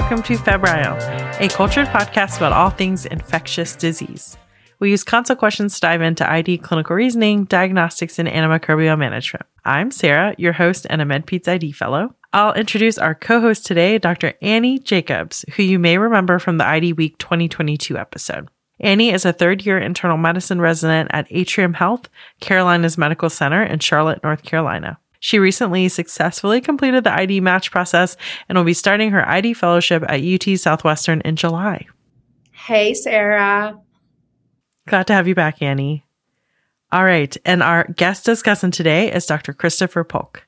welcome to Febrile, a cultured podcast about all things infectious disease. We use consult questions to dive into ID, clinical reasoning, diagnostics, and antimicrobial management. I'm Sarah, your host and a MedPeds ID fellow. I'll introduce our co host today, Dr. Annie Jacobs, who you may remember from the ID Week 2022 episode. Annie is a third year internal medicine resident at Atrium Health, Carolinas Medical Center in Charlotte, North Carolina. She recently successfully completed the ID match process and will be starting her ID fellowship at UT Southwestern in July. Hey, Sarah. Glad to have you back, Annie. All right. And our guest discussant today is Dr. Christopher Polk.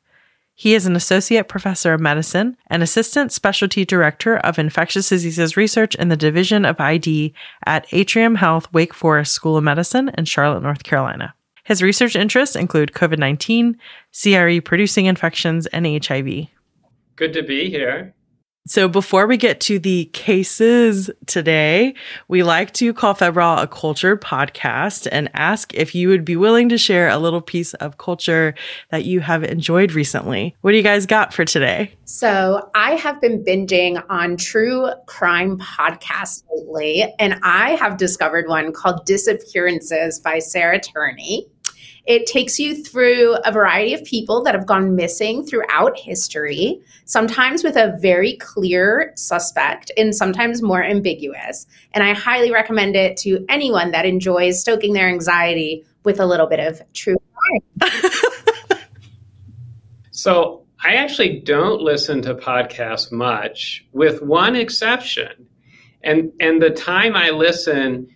He is an associate professor of medicine and assistant specialty director of infectious diseases research in the Division of ID at Atrium Health Wake Forest School of Medicine in Charlotte, North Carolina. His research interests include COVID 19, CRE producing infections, and HIV. Good to be here. So, before we get to the cases today, we like to call Febrile a culture podcast and ask if you would be willing to share a little piece of culture that you have enjoyed recently. What do you guys got for today? So, I have been binging on true crime podcasts lately, and I have discovered one called Disappearances by Sarah Turney. It takes you through a variety of people that have gone missing throughout history, sometimes with a very clear suspect and sometimes more ambiguous. And I highly recommend it to anyone that enjoys stoking their anxiety with a little bit of true crime. so I actually don't listen to podcasts much, with one exception. And, and the time I listen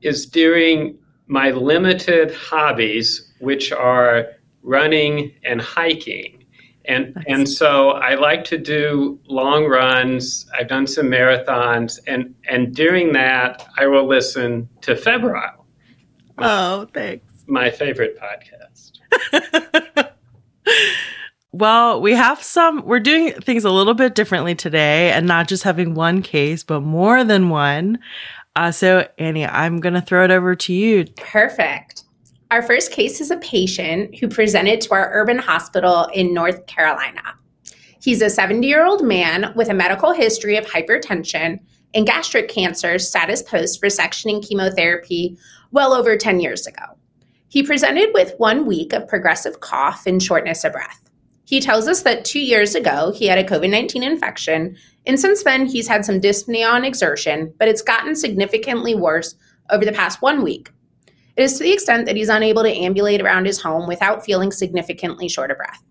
is during my limited hobbies which are running and hiking. And, nice. and so I like to do long runs. I've done some marathons, and, and during that, I will listen to Febrile. Oh, thanks. My favorite podcast. Well, we have some, we're doing things a little bit differently today and not just having one case, but more than one. Uh, so, Annie, I'm going to throw it over to you. Perfect. Our first case is a patient who presented to our urban hospital in North Carolina. He's a 70 year old man with a medical history of hypertension and gastric cancer status post resectioning chemotherapy well over 10 years ago. He presented with one week of progressive cough and shortness of breath. He tells us that two years ago he had a COVID 19 infection, and since then he's had some dyspnea on exertion, but it's gotten significantly worse over the past one week. It is to the extent that he's unable to ambulate around his home without feeling significantly short of breath.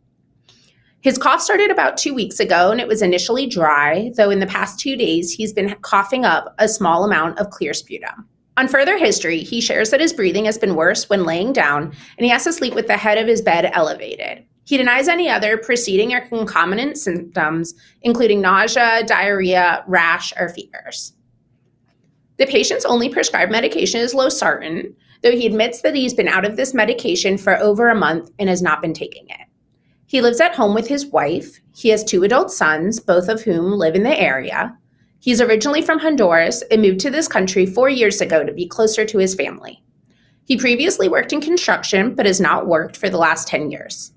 His cough started about two weeks ago and it was initially dry, though in the past two days he's been coughing up a small amount of clear sputum. On further history, he shares that his breathing has been worse when laying down and he has to sleep with the head of his bed elevated. He denies any other preceding or concomitant symptoms, including nausea, diarrhea, rash, or fevers. The patient's only prescribed medication is losartan, though he admits that he's been out of this medication for over a month and has not been taking it. He lives at home with his wife. He has two adult sons, both of whom live in the area. He's originally from Honduras and moved to this country four years ago to be closer to his family. He previously worked in construction, but has not worked for the last 10 years.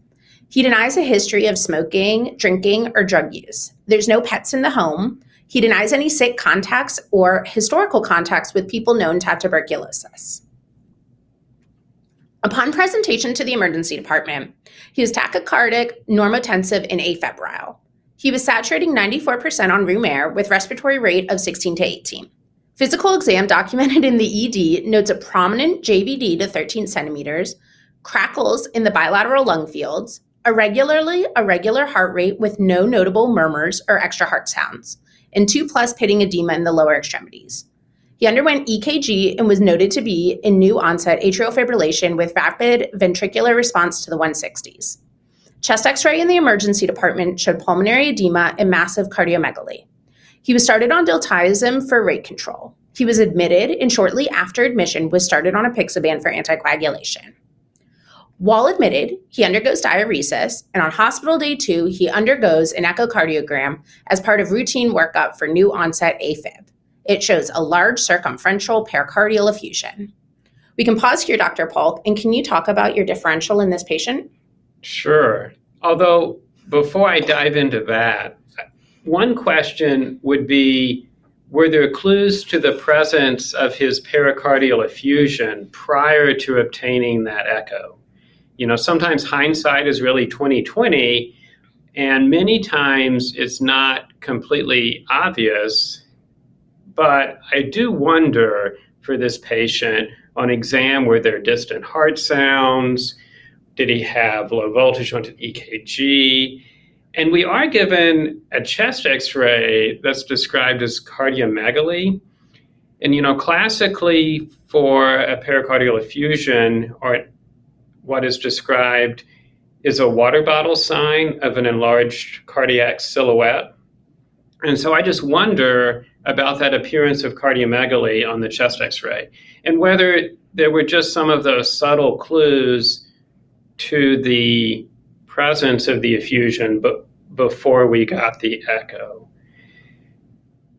He denies a history of smoking, drinking, or drug use. There's no pets in the home. He denies any sick contacts or historical contacts with people known to have tuberculosis. Upon presentation to the emergency department, he was tachycardic, normotensive, and afebrile. He was saturating 94% on room air with respiratory rate of 16 to 18. Physical exam documented in the ED notes a prominent JVD to 13 centimeters, crackles in the bilateral lung fields, irregularly irregular heart rate with no notable murmurs or extra heart sounds, and 2 plus pitting edema in the lower extremities. He underwent EKG and was noted to be in new onset atrial fibrillation with rapid ventricular response to the 160s. Chest x ray in the emergency department showed pulmonary edema and massive cardiomegaly. He was started on diltiazem for rate control. He was admitted and shortly after admission was started on apixaban for anticoagulation. While admitted, he undergoes diuresis, and on hospital day two, he undergoes an echocardiogram as part of routine workup for new onset AFib. It shows a large circumferential pericardial effusion. We can pause here, Dr. Polk, and can you talk about your differential in this patient? Sure. Although, before I dive into that, one question would be were there clues to the presence of his pericardial effusion prior to obtaining that echo? You know, sometimes hindsight is really 2020, and many times it's not completely obvious. But I do wonder for this patient on exam were there distant heart sounds? Did he have low voltage on EKG? And we are given a chest x ray that's described as cardiomegaly. And, you know, classically for a pericardial effusion, or what is described is a water bottle sign of an enlarged cardiac silhouette. And so I just wonder about that appearance of cardiomegaly on the chest x ray and whether there were just some of those subtle clues to the presence of the effusion but before we got the echo.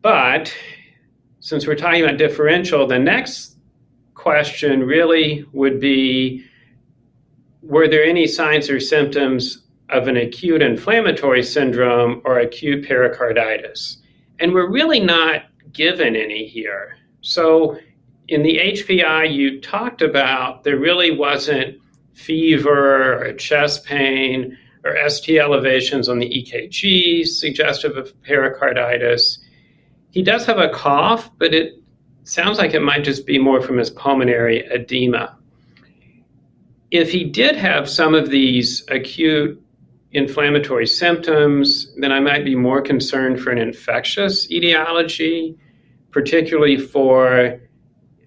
But since we're talking about differential, the next question really would be were there any signs or symptoms of an acute inflammatory syndrome or acute pericarditis? And we're really not given any here. So in the HPI you talked about, there really wasn't fever or chest pain or ST elevations on the EKG suggestive of pericarditis. He does have a cough, but it sounds like it might just be more from his pulmonary edema. If he did have some of these acute inflammatory symptoms, then I might be more concerned for an infectious etiology, particularly for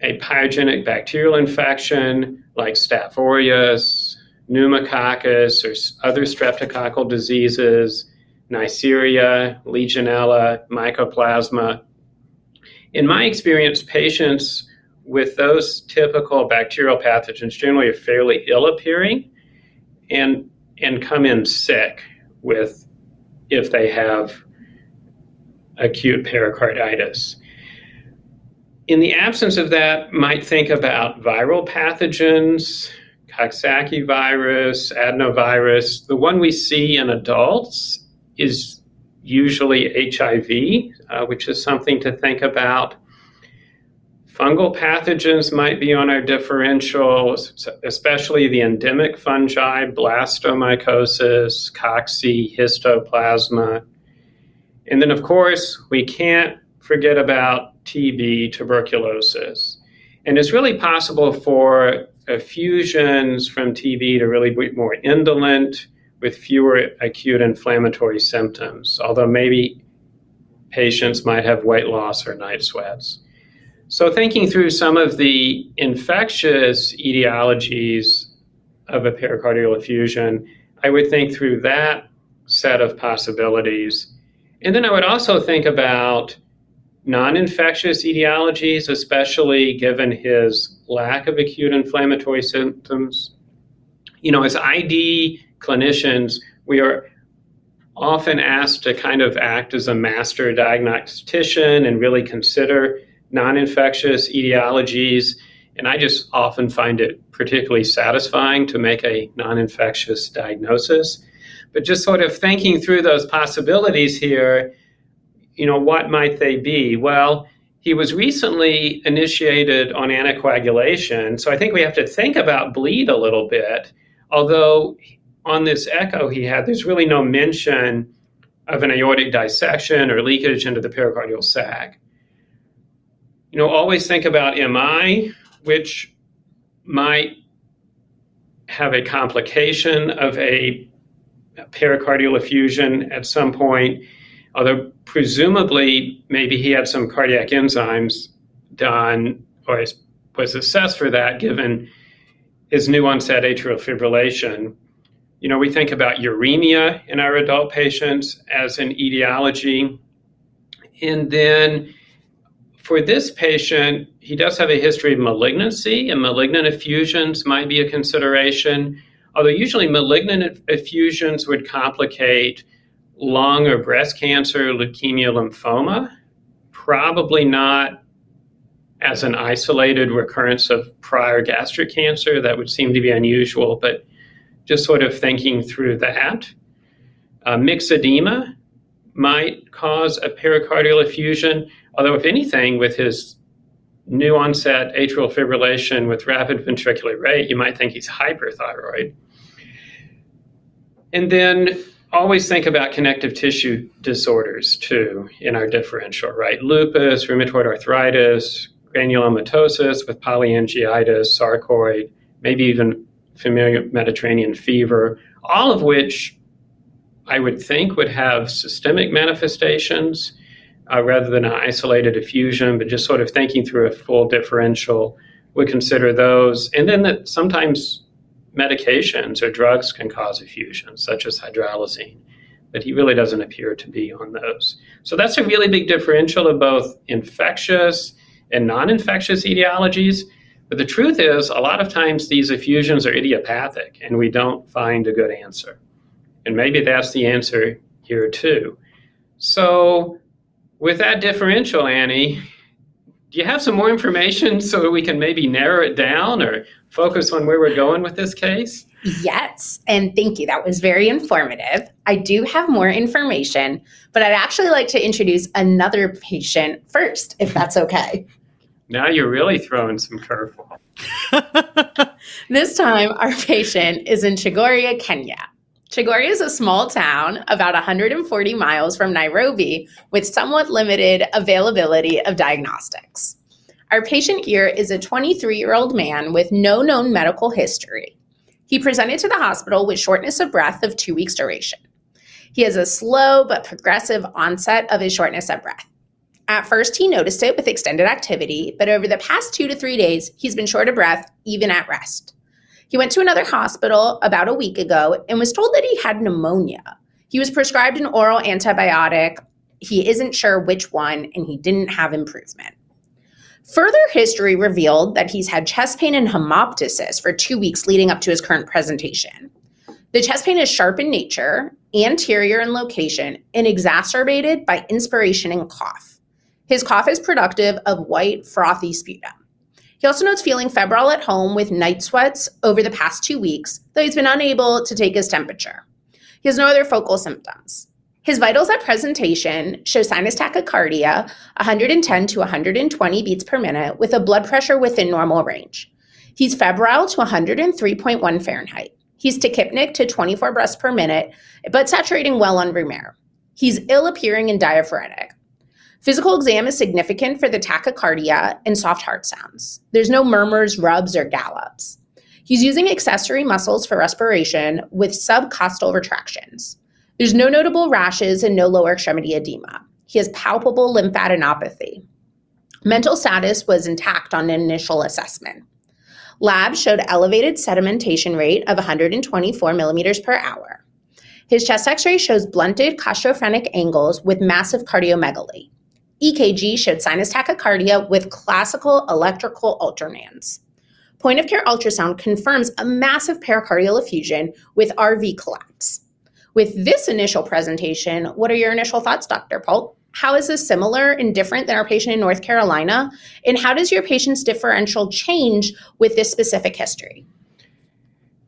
a pyogenic bacterial infection like Staph aureus, pneumococcus, or other streptococcal diseases, Neisseria, Legionella, Mycoplasma. In my experience, patients with those typical bacterial pathogens generally are fairly ill appearing and, and come in sick with if they have acute pericarditis. In the absence of that, might think about viral pathogens, Coxsackie virus, adenovirus. The one we see in adults is usually HIV, uh, which is something to think about. Fungal pathogens might be on our differential, especially the endemic fungi, blastomycosis, cocci, histoplasma. And then, of course, we can't forget about TB, tuberculosis. And it's really possible for effusions from TB to really be more indolent with fewer acute inflammatory symptoms, although maybe patients might have weight loss or night sweats. So, thinking through some of the infectious etiologies of a pericardial effusion, I would think through that set of possibilities. And then I would also think about non infectious etiologies, especially given his lack of acute inflammatory symptoms. You know, as ID clinicians, we are often asked to kind of act as a master diagnostician and really consider non infectious etiologies. And I just often find it particularly satisfying to make a non infectious diagnosis. But just sort of thinking through those possibilities here, you know, what might they be? Well, he was recently initiated on anticoagulation, so I think we have to think about bleed a little bit. Although on this echo he had, there's really no mention of an aortic dissection or leakage into the pericardial sac. You know, always think about MI, which might have a complication of a pericardial effusion at some point although presumably maybe he had some cardiac enzymes done or was assessed for that given his new onset atrial fibrillation. You know, we think about uremia in our adult patients as an etiology. And then for this patient, he does have a history of malignancy, and malignant effusions might be a consideration. Although usually malignant effusions would complicate lung or breast cancer, leukemia, lymphoma, probably not as an isolated recurrence of prior gastric cancer. That would seem to be unusual, but just sort of thinking through that. Uh, myxedema might cause a pericardial effusion, although, if anything, with his new onset atrial fibrillation with rapid ventricular rate, you might think he's hyperthyroid. And then always think about connective tissue disorders too in our differential, right? Lupus, rheumatoid arthritis, granulomatosis with polyangiitis, sarcoid, maybe even familial Mediterranean fever, all of which I would think would have systemic manifestations uh, rather than an isolated effusion, but just sort of thinking through a full differential would consider those. And then that sometimes medications or drugs can cause effusions, such as hydralazine, but he really doesn't appear to be on those. So that's a really big differential of both infectious and non infectious etiologies. But the truth is, a lot of times these effusions are idiopathic and we don't find a good answer. And maybe that's the answer here too. So, with that differential, Annie, do you have some more information so that we can maybe narrow it down or focus on where we're going with this case? Yes, and thank you. That was very informative. I do have more information, but I'd actually like to introduce another patient first, if that's okay. Now you're really throwing some curveball. this time, our patient is in Chogoria, Kenya. Chogoria is a small town about 140 miles from Nairobi with somewhat limited availability of diagnostics. Our patient here is a 23 year old man with no known medical history. He presented to the hospital with shortness of breath of two weeks duration. He has a slow but progressive onset of his shortness of breath. At first, he noticed it with extended activity, but over the past two to three days, he's been short of breath even at rest. He went to another hospital about a week ago and was told that he had pneumonia. He was prescribed an oral antibiotic. He isn't sure which one, and he didn't have improvement. Further history revealed that he's had chest pain and hemoptysis for two weeks leading up to his current presentation. The chest pain is sharp in nature, anterior in location, and exacerbated by inspiration and cough. His cough is productive of white, frothy sputum. He also notes feeling febrile at home with night sweats over the past two weeks, though he's been unable to take his temperature. He has no other focal symptoms. His vitals at presentation show sinus tachycardia, 110 to 120 beats per minute, with a blood pressure within normal range. He's febrile to 103.1 Fahrenheit. He's tachypneic to 24 breaths per minute, but saturating well on room air. He's ill appearing and diaphoretic. Physical exam is significant for the tachycardia and soft heart sounds. There's no murmurs, rubs, or gallops. He's using accessory muscles for respiration with subcostal retractions. There's no notable rashes and no lower extremity edema. He has palpable lymphadenopathy. Mental status was intact on initial assessment. Labs showed elevated sedimentation rate of 124 millimeters per hour. His chest x-ray shows blunted costophrenic angles with massive cardiomegaly. EKG showed sinus tachycardia with classical electrical alternans. Point of care ultrasound confirms a massive pericardial effusion with RV collapse. With this initial presentation, what are your initial thoughts, Dr. Polk? How is this similar and different than our patient in North Carolina? And how does your patient's differential change with this specific history?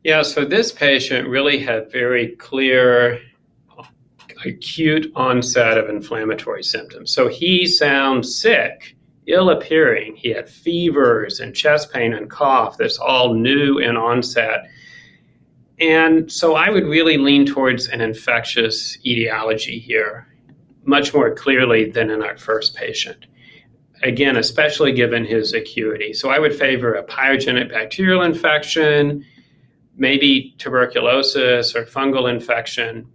Yeah, so this patient really had very clear acute onset of inflammatory symptoms. So he sounds sick, ill appearing. He had fevers and chest pain and cough that's all new in onset. And so I would really lean towards an infectious etiology here, much more clearly than in our first patient. Again, especially given his acuity. So I would favor a pyogenic bacterial infection, maybe tuberculosis or fungal infection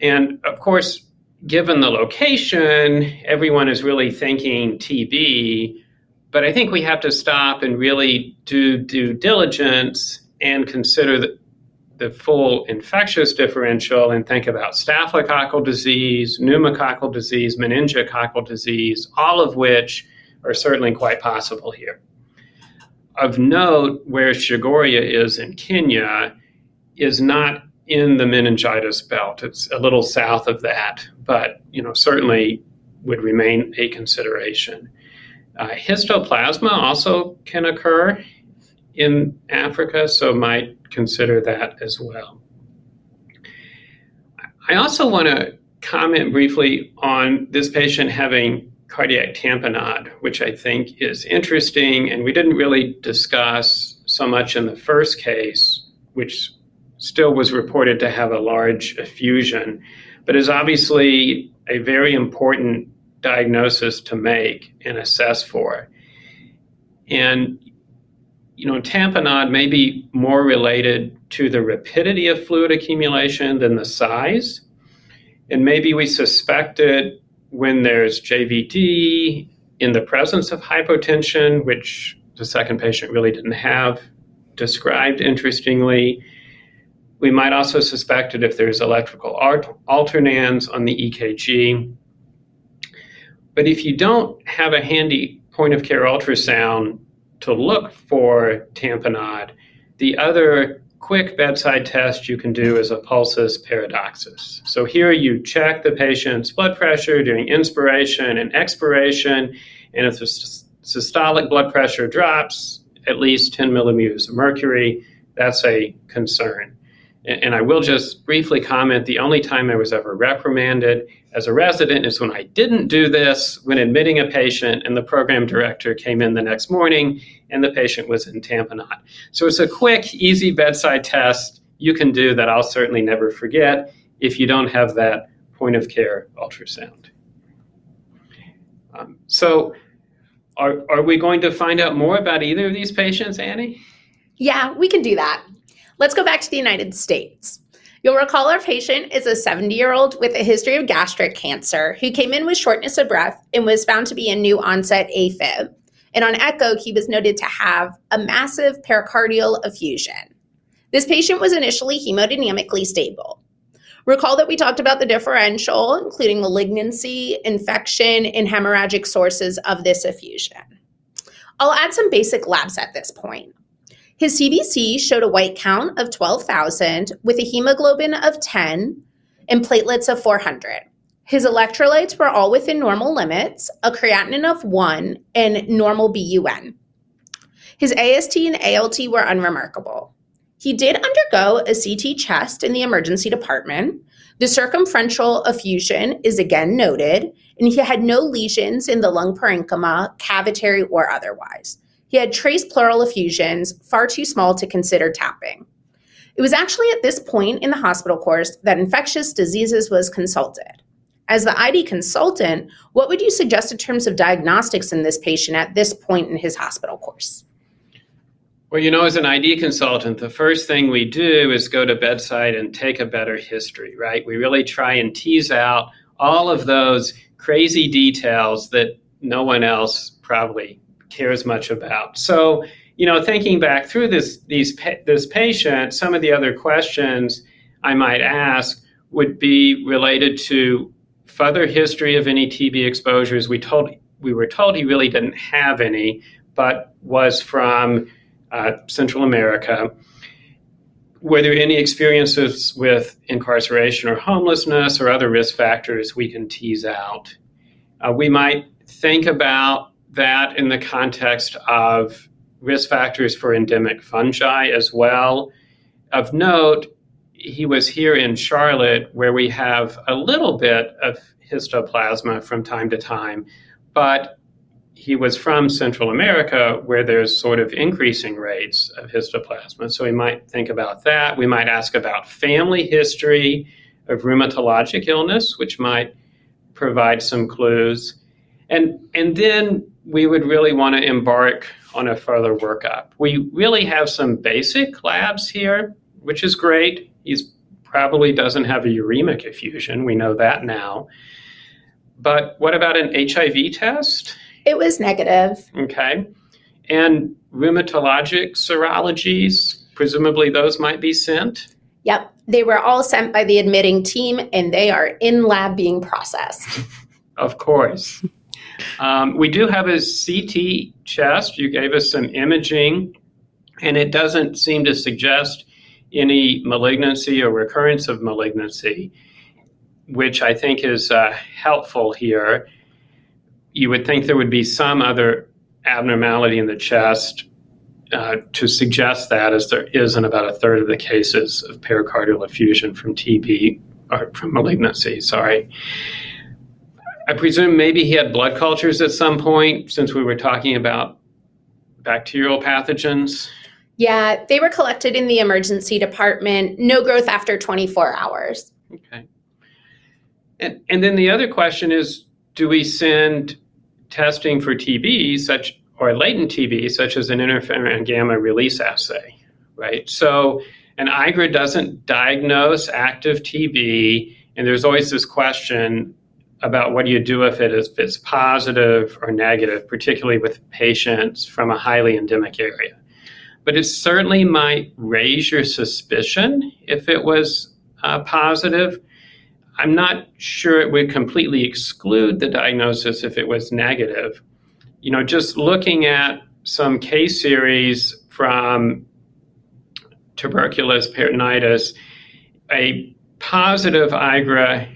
and of course, given the location, everyone is really thinking TB. But I think we have to stop and really do due diligence and consider the, the full infectious differential and think about staphylococcal disease, pneumococcal disease, meningococcal disease, all of which are certainly quite possible here. Of note, where Chogoria is in Kenya is not in the meningitis belt. It's a little south of that, but you know certainly would remain a consideration. Uh, histoplasma also can occur in Africa, so might consider that as well. I also want to comment briefly on this patient having cardiac tamponade, which I think is interesting, and we didn't really discuss so much in the first case, which still was reported to have a large effusion, but is obviously a very important diagnosis to make and assess for. And, you know, tamponade may be more related to the rapidity of fluid accumulation than the size. And maybe we suspect it when there's JVD in the presence of hypotension, which the second patient really didn't have described interestingly. We might also suspect it if there's electrical alternans on the EKG. But if you don't have a handy point of care ultrasound to look for tamponade, the other quick bedside test you can do is a pulsus paradoxus. So here you check the patient's blood pressure during inspiration and expiration, and if the systolic blood pressure drops at least 10 millimeters of mercury, that's a concern. And I will just briefly comment the only time I was ever reprimanded as a resident is when I didn't do this when admitting a patient, and the program director came in the next morning and the patient was in tamponade. So it's a quick, easy bedside test you can do that I'll certainly never forget if you don't have that point of care ultrasound. Um, so, are, are we going to find out more about either of these patients, Annie? Yeah, we can do that. Let's go back to the United States. You'll recall our patient is a 70 year old with a history of gastric cancer who came in with shortness of breath and was found to be a new onset AFib. And on echo, he was noted to have a massive pericardial effusion. This patient was initially hemodynamically stable. Recall that we talked about the differential, including malignancy, infection, and hemorrhagic sources of this effusion. I'll add some basic labs at this point. His CBC showed a white count of 12,000 with a hemoglobin of 10 and platelets of 400. His electrolytes were all within normal limits, a creatinine of 1, and normal BUN. His AST and ALT were unremarkable. He did undergo a CT chest in the emergency department. The circumferential effusion is again noted, and he had no lesions in the lung parenchyma, cavitary, or otherwise. He had trace pleural effusions, far too small to consider tapping. It was actually at this point in the hospital course that infectious diseases was consulted. As the ID consultant, what would you suggest in terms of diagnostics in this patient at this point in his hospital course? Well, you know, as an ID consultant, the first thing we do is go to bedside and take a better history, right? We really try and tease out all of those crazy details that no one else probably cares much about. So, you know, thinking back through this these this patient, some of the other questions I might ask would be related to further history of any TB exposures. We told we were told he really didn't have any, but was from uh, Central America. Were there any experiences with incarceration or homelessness or other risk factors we can tease out? Uh, we might think about that in the context of risk factors for endemic fungi as well. Of note, he was here in Charlotte where we have a little bit of histoplasma from time to time, but he was from Central America where there's sort of increasing rates of histoplasma. So we might think about that. We might ask about family history of rheumatologic illness, which might provide some clues. And, and then we would really want to embark on a further workup. We really have some basic labs here, which is great. He probably doesn't have a uremic effusion. We know that now. But what about an HIV test? It was negative. Okay. And rheumatologic serologies, presumably those might be sent? Yep. They were all sent by the admitting team and they are in lab being processed. of course. Um, we do have a CT chest. You gave us some imaging, and it doesn't seem to suggest any malignancy or recurrence of malignancy, which I think is uh, helpful here. You would think there would be some other abnormality in the chest uh, to suggest that, as there is in about a third of the cases of pericardial effusion from TB or from malignancy, sorry. I presume maybe he had blood cultures at some point since we were talking about bacterial pathogens. Yeah, they were collected in the emergency department. No growth after 24 hours. Okay. And, and then the other question is do we send testing for TB such or latent TB such as an interferon gamma release assay, right? So an IGRA doesn't diagnose active TB, and there's always this question about what do you do if it is if it's positive or negative, particularly with patients from a highly endemic area. But it certainly might raise your suspicion if it was uh, positive. I'm not sure it would completely exclude the diagnosis if it was negative. You know, just looking at some case series from tuberculosis, peritonitis, a positive IGRA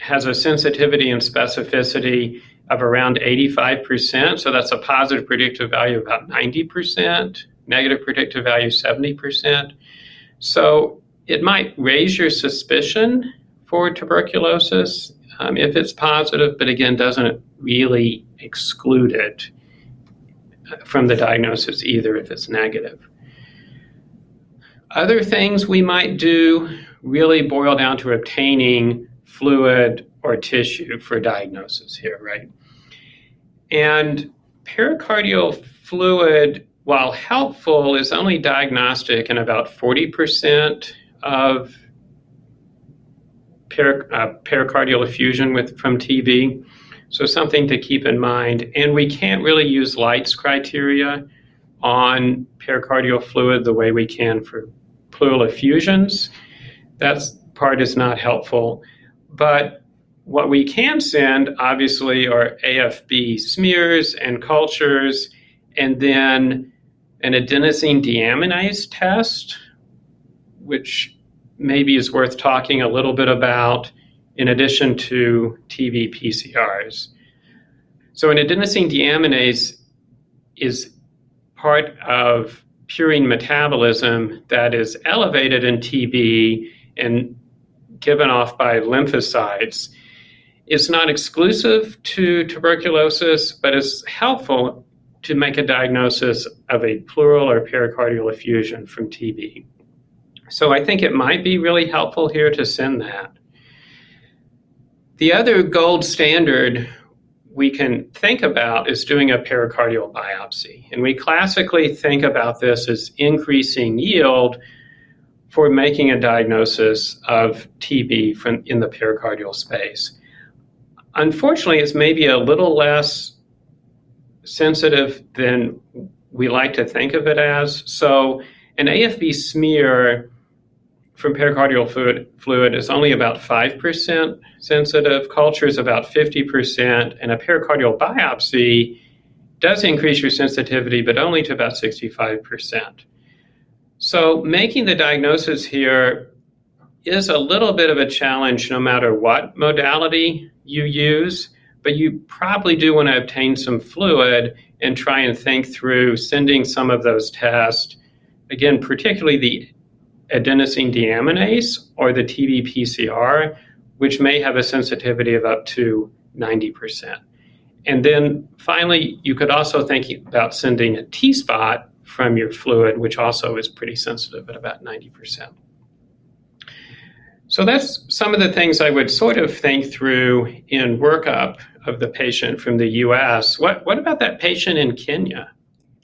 has a sensitivity and specificity of around 85%. So that's a positive predictive value of about 90%, negative predictive value 70%. So it might raise your suspicion for tuberculosis um, if it's positive, but again, doesn't really exclude it from the diagnosis either if it's negative. Other things we might do really boil down to obtaining fluid or tissue for diagnosis here, right? And pericardial fluid, while helpful, is only diagnostic in about 40% of uh, pericardial effusion with, from TB. So, something to keep in mind. And we can't really use Light's criteria on pericardial fluid the way we can for pleural effusions. That part is not helpful. But what we can send, obviously, are AFB smears and cultures, and then an adenosine deaminase test, which maybe is worth talking a little bit about in addition to TB PCRs. So, an adenosine deaminase is part of purine metabolism that is elevated in TB and given off by lymphocytes is not exclusive to tuberculosis, but is helpful to make a diagnosis of a pleural or pericardial effusion from TB. So I think it might be really helpful here to send that. The other gold standard we can think about is doing a pericardial biopsy. And we classically think about this as increasing yield for making a diagnosis of TB from in the pericardial space. Unfortunately, it's maybe a little less sensitive than we like to think of it as. So, an AFB smear from pericardial fluid, fluid is only about 5% sensitive, culture is about 50%, and a pericardial biopsy does increase your sensitivity, but only to about 65%. So, making the diagnosis here is a little bit of a challenge no matter what modality you use, but you probably do want to obtain some fluid and try and think through sending some of those tests. Again, particularly the adenosine deaminase or the TB PCR, which may have a sensitivity of up to 90%. And then finally, you could also think about sending a T spot from your fluid, which also is pretty sensitive at about 90%. So that's some of the things I would sort of think through in workup of the patient from the US. What, what about that patient in Kenya?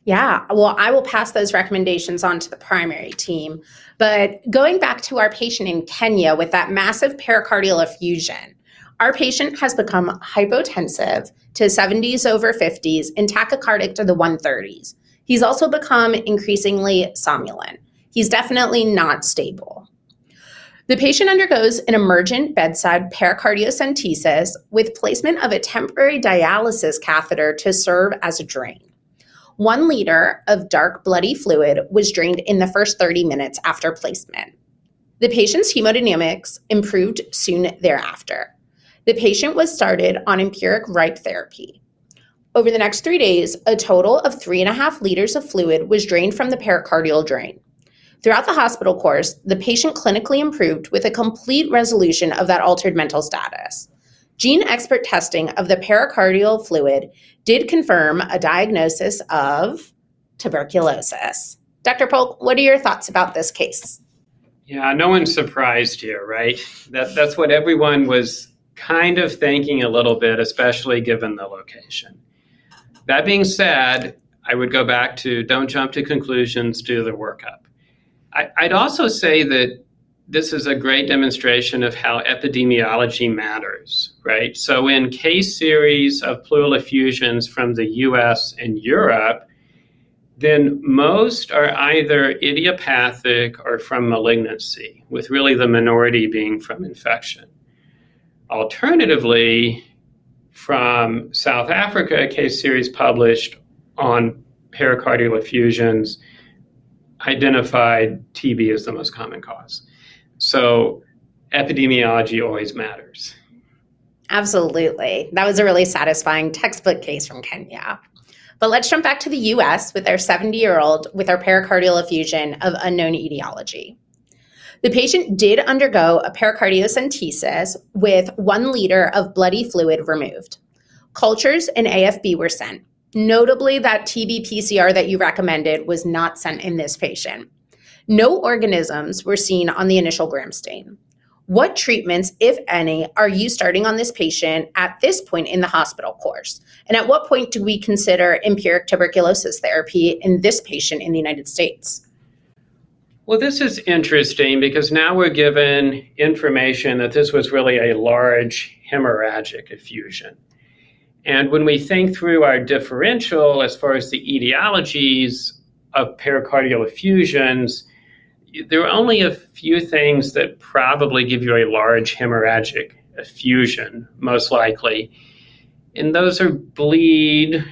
Yeah, well, I will pass those recommendations on to the primary team. But going back to our patient in Kenya with that massive pericardial effusion, our patient has become hypotensive to 70s over 50s and tachycardic to the 130s. He's also become increasingly somnolent. He's definitely not stable. The patient undergoes an emergent bedside pericardiocentesis with placement of a temporary dialysis catheter to serve as a drain. One liter of dark bloody fluid was drained in the first 30 minutes after placement. The patient's hemodynamics improved soon thereafter. The patient was started on empiric RIPE therapy. Over the next three days, a total of three and a half liters of fluid was drained from the pericardial drain. Throughout the hospital course, the patient clinically improved with a complete resolution of that altered mental status. GeneXpert testing of the pericardial fluid did confirm a diagnosis of tuberculosis. Dr. Polk, what are your thoughts about this case? Yeah, no one's surprised here, right? That, that's what everyone was kind of thinking a little bit, especially given the location. That being said, I would go back to don't jump to conclusions, do the workup. I, I'd also say that this is a great demonstration of how epidemiology matters, right? So, in case series of pleural effusions from the US and Europe, then most are either idiopathic or from malignancy, with really the minority being from infection. Alternatively, from South Africa, a case series published on pericardial effusions identified TB as the most common cause. So epidemiology always matters. Absolutely. That was a really satisfying textbook case from Kenya. But let's jump back to the US with our 70 year old with our pericardial effusion of unknown etiology. The patient did undergo a pericardiocentesis with one liter of bloody fluid removed. Cultures and AFB were sent. Notably, that TB PCR that you recommended was not sent in this patient. No organisms were seen on the initial gram stain. What treatments, if any, are you starting on this patient at this point in the hospital course? And at what point do we consider empiric tuberculosis therapy in this patient in the United States? Well, this is interesting because now we're given information that this was really a large hemorrhagic effusion. And when we think through our differential as far as the etiologies of pericardial effusions, there are only a few things that probably give you a large hemorrhagic effusion, most likely. And those are bleed,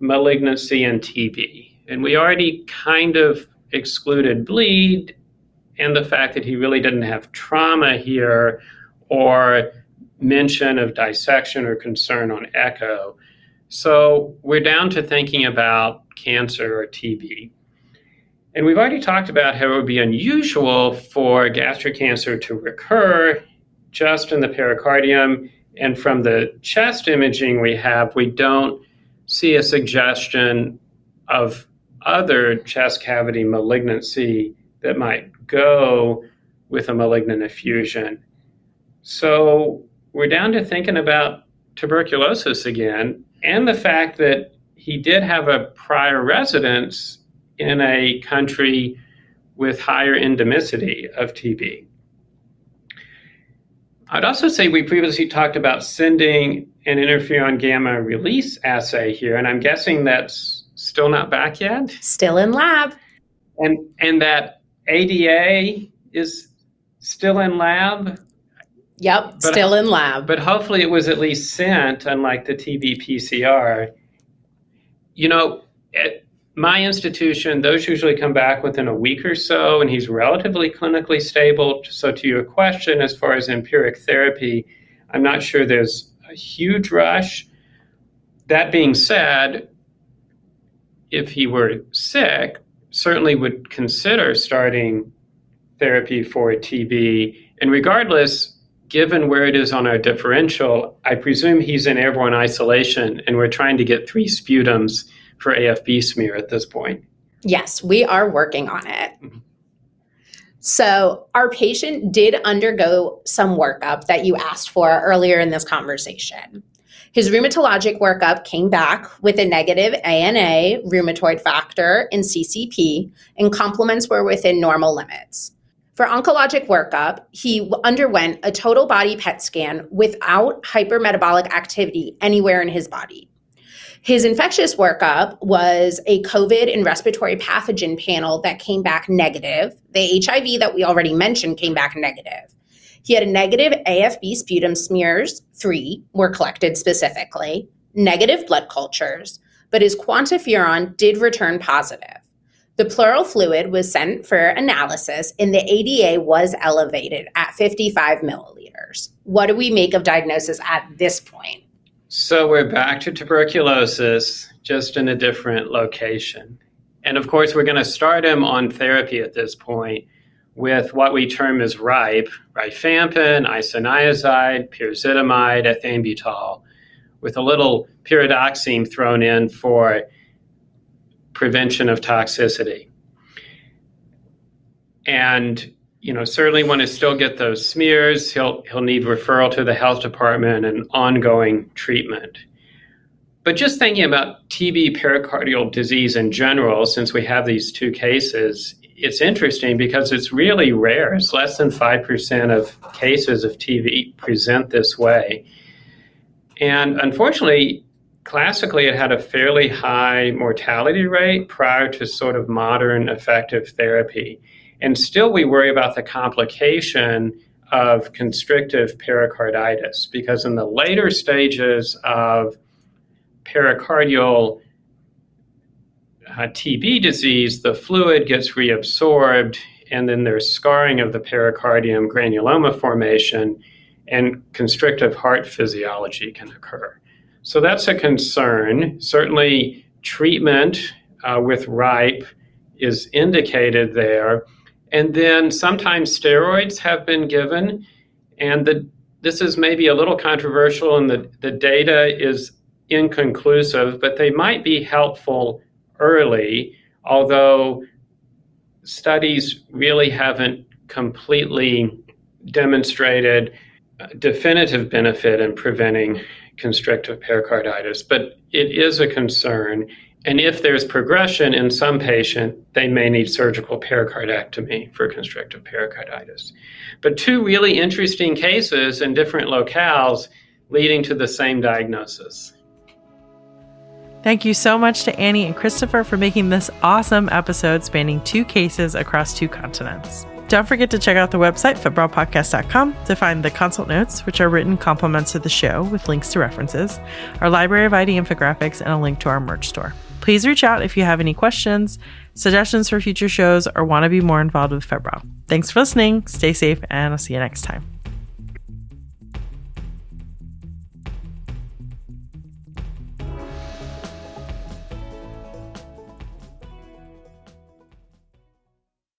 malignancy, and TB. And we already kind of excluded bleed and the fact that he really didn't have trauma here or mention of dissection or concern on echo. So we're down to thinking about cancer or TB. And we've already talked about how it would be unusual for gastric cancer to recur just in the pericardium. And from the chest imaging we have, we don't see a suggestion of other chest cavity malignancy that might go with a malignant effusion. So we're down to thinking about tuberculosis again and the fact that he did have a prior residence in a country with higher endemicity of TB. I'd also say we previously talked about sending an interferon gamma release assay here, and I'm guessing that's still not back yet. Still in lab. And and that ADA is still in lab. Yep, but, still in lab. But hopefully it was at least sent, unlike the TB PCR. You know, it, my institution, those usually come back within a week or so, and he's relatively clinically stable. So, to your question, as far as empiric therapy, I'm not sure there's a huge rush. That being said, if he were sick, certainly would consider starting therapy for TB. And regardless, given where it is on our differential, I presume he's in airborne isolation, and we're trying to get three sputums for AFB smear at this point. Yes, we are working on it. Mm-hmm. So, our patient did undergo some workup that you asked for earlier in this conversation. His rheumatologic workup came back with a negative ANA rheumatoid factor and CCP, and complements were within normal limits. For oncologic workup, he underwent a total body PET scan without hypermetabolic activity anywhere in his body. His infectious workup was a COVID and respiratory pathogen panel that came back negative. The HIV that we already mentioned came back negative. He had a negative AFB sputum smears, three were collected specifically, negative blood cultures, but his quantiferon did return positive. The pleural fluid was sent for analysis and the ADA was elevated at 55 milliliters. What do we make of diagnosis at this point? So we're back to tuberculosis, just in a different location. And of course, we're going to start him on therapy at this point with what we term as RIPE, rifampin, isoniazid, pyrazinamide, ethambutol, with a little pyridoxine thrown in for prevention of toxicity. And you know, certainly want to still get those smears. He'll he'll need referral to the health department and ongoing treatment. But just thinking about TB pericardial disease in general, since we have these two cases, it's interesting because it's really rare. It's less than 5% of cases of TB present this way. And unfortunately, classically, it had a fairly high mortality rate prior to sort of modern effective therapy. And still, we worry about the complication of constrictive pericarditis because in the later stages of pericardial uh, TB disease, the fluid gets reabsorbed, and then there's scarring of the pericardium, granuloma formation, and constrictive heart physiology can occur. So that's a concern. Certainly, treatment uh, with RIPE is indicated there. And then sometimes steroids have been given, and the, this is maybe a little controversial, and the, the data is inconclusive, but they might be helpful early, although studies really haven't completely demonstrated definitive benefit in preventing constrictive pericarditis, but it is a concern. And if there's progression in some patient, they may need surgical pericardiectomy for constrictive pericarditis. But two really interesting cases in different locales leading to the same diagnosis. Thank you so much to Annie and Christopher for making this awesome episode spanning two cases across two continents. Don't forget to check out the website, febrilepodcast.com, to find the consult notes, which are written complements to the show with links to references, our library of ID infographics, and a link to our merch store. Please reach out if you have any questions, suggestions for future shows, or want to be more involved with Febrile. Thanks for listening, stay safe, and I'll see you next time.